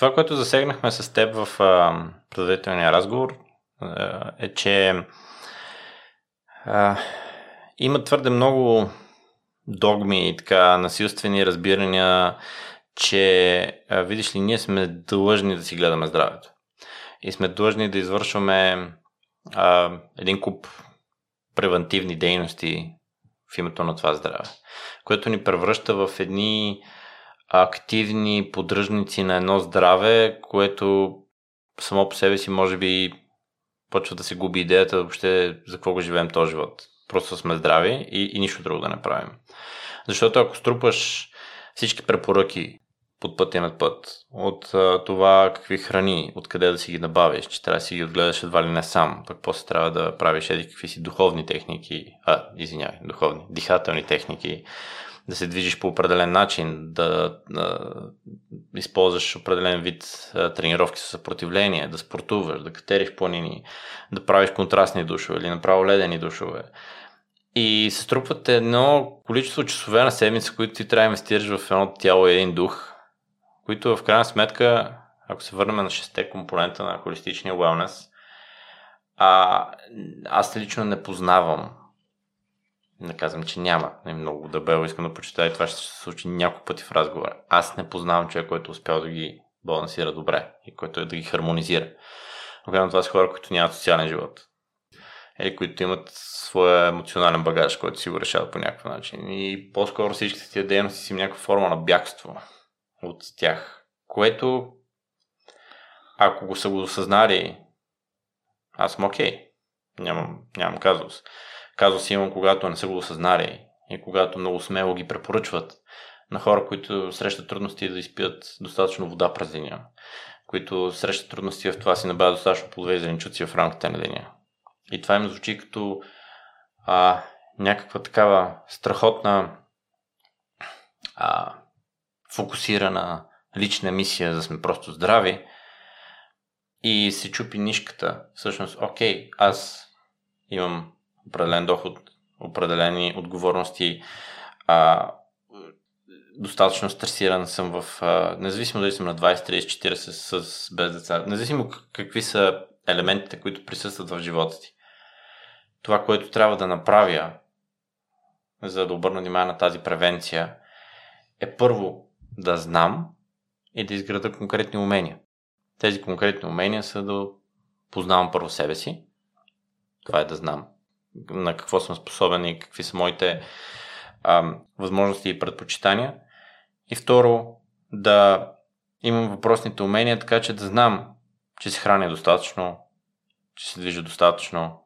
това, което засегнахме с теб в а, предварителния разговор, а, е, че а, има твърде много догми и така насилствени разбирания, че, а, видиш ли, ние сме длъжни да си гледаме здравето. И сме длъжни да извършваме а, един куп превентивни дейности в името на това здраве, което ни превръща в едни активни поддръжници на едно здраве, което само по себе си може би почва да се губи идеята въобще за какво го живеем този живот. Просто сме здрави и, и нищо друго да не правим. Защото ако струпаш всички препоръки под пътя над път, от а, това какви храни, откъде да си ги набавиш, че трябва да си ги отгледаш едва ли не сам, пък после трябва да правиш еди какви си духовни техники, а, извинявай, духовни, дихателни техники, да се движиш по определен начин, да, да използваш определен вид тренировки с съпротивление, да спортуваш, да катериш планини, да правиш контрастни душове или направо ледени душове. И се струпват едно количество часове на седмица, които ти трябва да инвестираш в едно тяло и един дух, които в крайна сметка, ако се върнем на шесте компонента на холистичния wellness, а, аз лично не познавам не казвам, че няма. Не много дебело искам да почитая и това ще се случи няколко пъти в разговора. Аз не познавам човек, който е успял да ги балансира добре и който е да ги хармонизира. Но това са хора, които нямат социален живот. Или които имат своя емоционален багаж, който си го решават по някакъв начин. И по-скоро всичките тия дейности си някаква форма на бягство от тях. Което, ако го са го осъзнали, аз съм окей. Okay. Нямам, нямам казус. Казус имам, когато не са го осъзнали и когато много смело ги препоръчват на хора, които срещат трудности да изпият достатъчно вода през деня, които срещат трудности в това си набавят достатъчно плодове и зеленчуци в рамките на деня. И това им звучи като а, някаква такава страхотна а, фокусирана лична мисия, да сме просто здрави и се чупи нишката. Всъщност, окей, аз имам определен доход, определени отговорности, а, достатъчно стресиран съм в... А, независимо дали съм на 20, 30, 40 с, без деца, независимо какви са елементите, които присъстват в живота ти. Това, което трябва да направя, за да обърна внимание на тази превенция, е първо да знам и да изграда конкретни умения. Тези конкретни умения са да познавам първо себе си. Това е да знам на какво съм способен и какви са моите а, възможности и предпочитания. И второ, да имам въпросните умения, така че да знам, че се храня достатъчно, че се движа достатъчно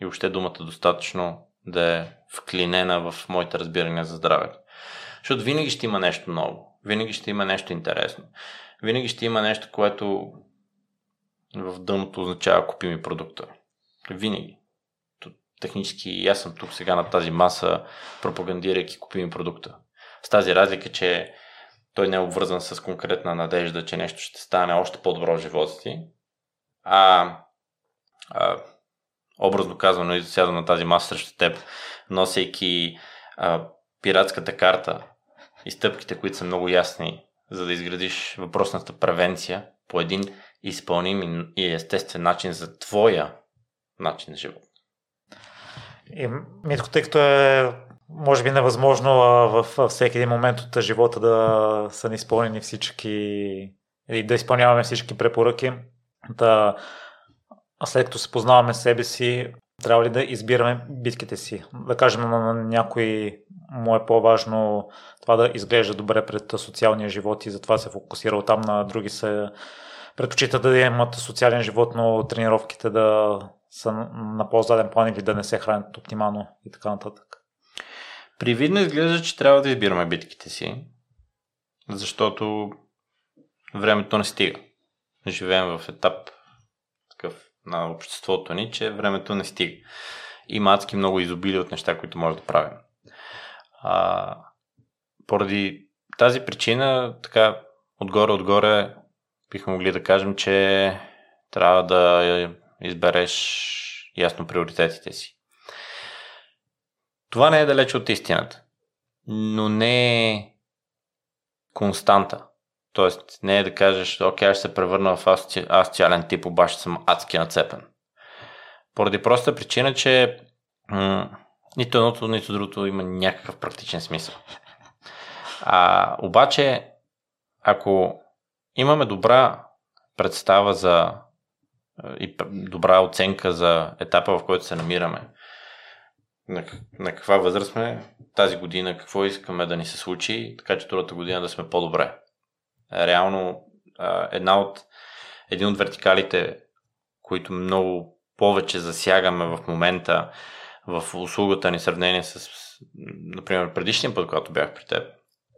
и въобще думата достатъчно да е вклинена в моите разбирания за здравето. Защото винаги ще има нещо ново, винаги ще има нещо интересно, винаги ще има нещо, което в дъното означава купи ми продукта. Винаги технически и аз съм тук сега на тази маса, пропагандирайки купими продукта. С тази разлика, че той не е обвързан с конкретна надежда, че нещо ще стане още по-добро в живота ти, а, а образно казано и сядам на тази маса срещу теб, носейки а, пиратската карта и стъпките, които са много ясни, за да изградиш въпросната превенция по един изпълним и естествен начин за твоя начин на живот. И Митко, тъй като е може би невъзможно във всеки един момент от живота да са ни изпълнени всички или да изпълняваме всички препоръки, да след като се познаваме себе си, трябва ли да избираме битките си? Да кажем на някой му е по-важно това да изглежда добре пред социалния живот и затова се фокусира там на други се предпочита да имат социален живот, но тренировките да са на по-заден план или да не се хранят оптимално и така нататък. Привидно изглежда, че трябва да избираме битките си, защото времето не стига. Живеем в етап такъв на обществото ни, че времето не стига. Има адски много изобилие от неща, които може да правим. А, поради тази причина, така, отгоре-отгоре, бихме могли да кажем, че трябва да избереш ясно приоритетите си. Това не е далече от истината, но не е константа. Тоест, не е да кажеш, окей, аз ще се превърна в асоциален тип, обаче съм адски нацепен. Поради проста причина, че м- нито едното, нито другото има някакъв практичен смисъл. А, обаче, ако имаме добра представа за и добра оценка за етапа, в който се намираме, на, на каква възраст сме тази година, какво искаме да ни се случи, така че другата година да сме по-добре. Реално, една от, един от вертикалите, които много повече засягаме в момента в услугата ни, сравнение с, например, предишния път, когато бях при теб,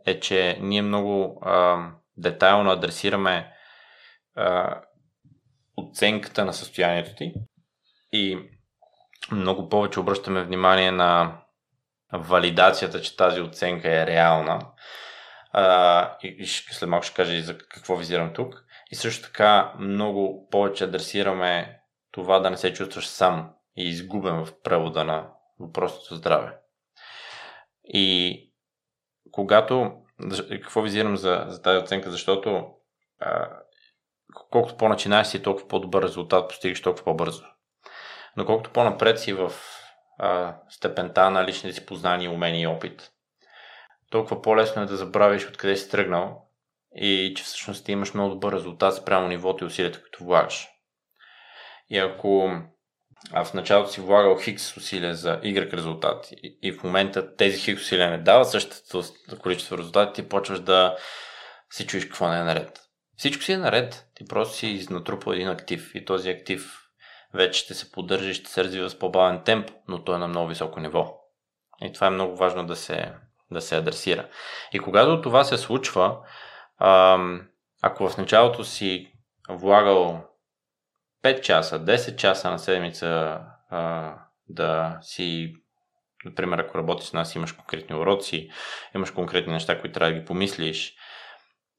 е, че ние много а, детайлно адресираме а, оценката на състоянието ти и много повече обръщаме внимание на валидацията, че тази оценка е реална. А, и, и след малко ще кажа и за какво визирам тук. И също така много повече адресираме това да не се чувстваш сам и изгубен в превода на въпросното здраве. И когато, какво визирам за, за тази оценка, защото колкото по-начинаеш си, толкова по-добър резултат постигаш толкова по-бързо. Но колкото по-напред си в а, степента на личните си познания, умения и опит, толкова по-лесно е да забравиш откъде си тръгнал и че всъщност ти имаш много добър резултат спрямо нивото и усилията, които влагаш. И ако а в началото си влагал хикс усилия за Y резултат и, и в момента тези хикс усилия не дават същото количество резултати, ти почваш да си чуеш какво не е наред. Всичко си е наред, ти просто си натрупал един актив и този актив вече ще се поддържа и ще се развива с по-бавен темп, но той е на много високо ниво. И това е много важно да се, да се адресира. И когато това се случва, ако в началото си влагал 5 часа, 10 часа на седмица да си, например, ако работиш с нас, имаш конкретни уроци, имаш конкретни неща, които трябва да ги помислиш.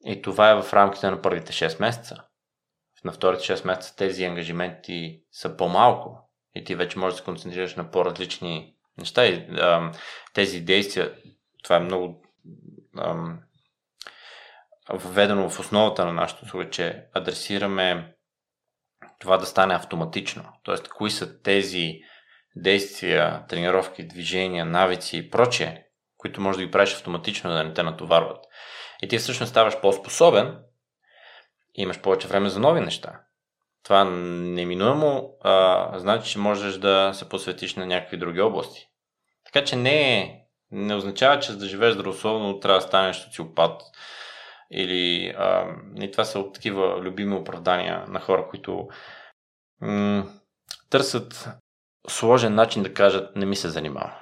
И това е в рамките на първите 6 месеца. На вторите 6 месеца тези ангажименти са по-малко и ти вече можеш да се концентрираш на по-различни неща. И а, тези действия, това е много а, введено в основата на нашото услуга, че адресираме това да стане автоматично. Тоест, кои са тези действия, тренировки, движения, навици и прочее, които може да ги правиш автоматично, да не те натоварват. И ти всъщност ставаш по-способен и имаш повече време за нови неща. Това неминуемо а, значи, че можеш да се посветиш на някакви други области. Така че не, не означава, че за да живееш здравословно трябва да станеш социопат. Или а, и това са такива любими оправдания на хора, които м- търсят сложен начин да кажат не ми се занимава.